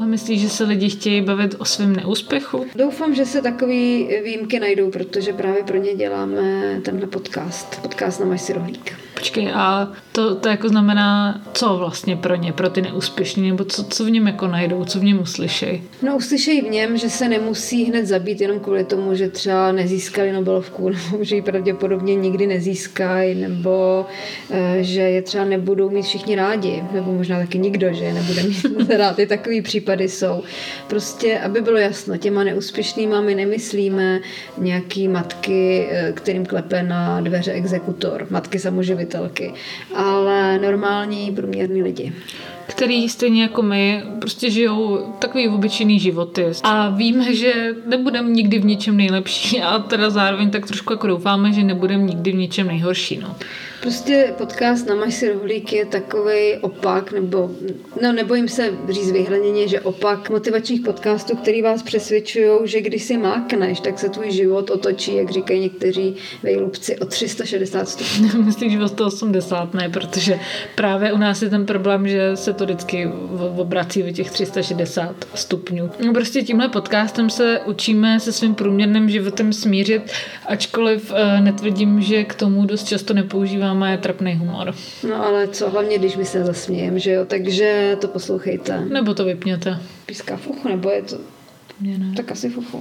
A myslíš, že se lidi chtějí bavit o svém neúspěchu? Doufám, že se takové výjimky najdou, protože právě pro ně děláme tenhle podcast. Podcast na Máš si rohlík. Počkej, a to, to jako znamená, co vlastně pro ně, pro ty neúspěšní, nebo co, co v něm jako najdou, co v něm uslyšejí? No uslyšejí v něm, že se nemusí hned zabít jenom kvůli tomu, že třeba nezískali Nobelovku, nebo že ji pravděpodobně nikdy nezískají, nebo e, že je třeba nebudou mít všichni rádi, nebo možná taky nikdo, že je nebude mít rád. I takový případy jsou. Prostě, aby bylo jasno, těma neúspěšnýma my nemyslíme nějaký matky, eh, kterým klepe na dveře exekutor, matky samoživitelky, ale normální průměrní lidi který stejně jako my prostě žijou takový obyčejný životy. A víme, že nebudeme nikdy v ničem nejlepší a teda zároveň tak trošku jako doufáme, že nebudeme nikdy v ničem nejhorší. No. Prostě podcast na Maš si rohlík je takový opak, nebo no, nebojím se říct vyhleněně, že opak motivačních podcastů, který vás přesvědčují, že když si mákneš, tak se tvůj život otočí, jak říkají někteří vejlubci, o 360 stupňů. Myslíš o 180, ne, protože právě u nás je ten problém, že se to vždycky obrací o těch 360 stupňů. No prostě tímhle podcastem se učíme se svým průměrným životem smířit, ačkoliv uh, netvrdím, že k tomu dost často nepoužíváme trapný humor. No ale co, hlavně když my se zasmějeme, že jo, takže to poslouchejte. Nebo to vypněte. Píská fuchu, nebo je to... Mě ne. Tak asi fuchu.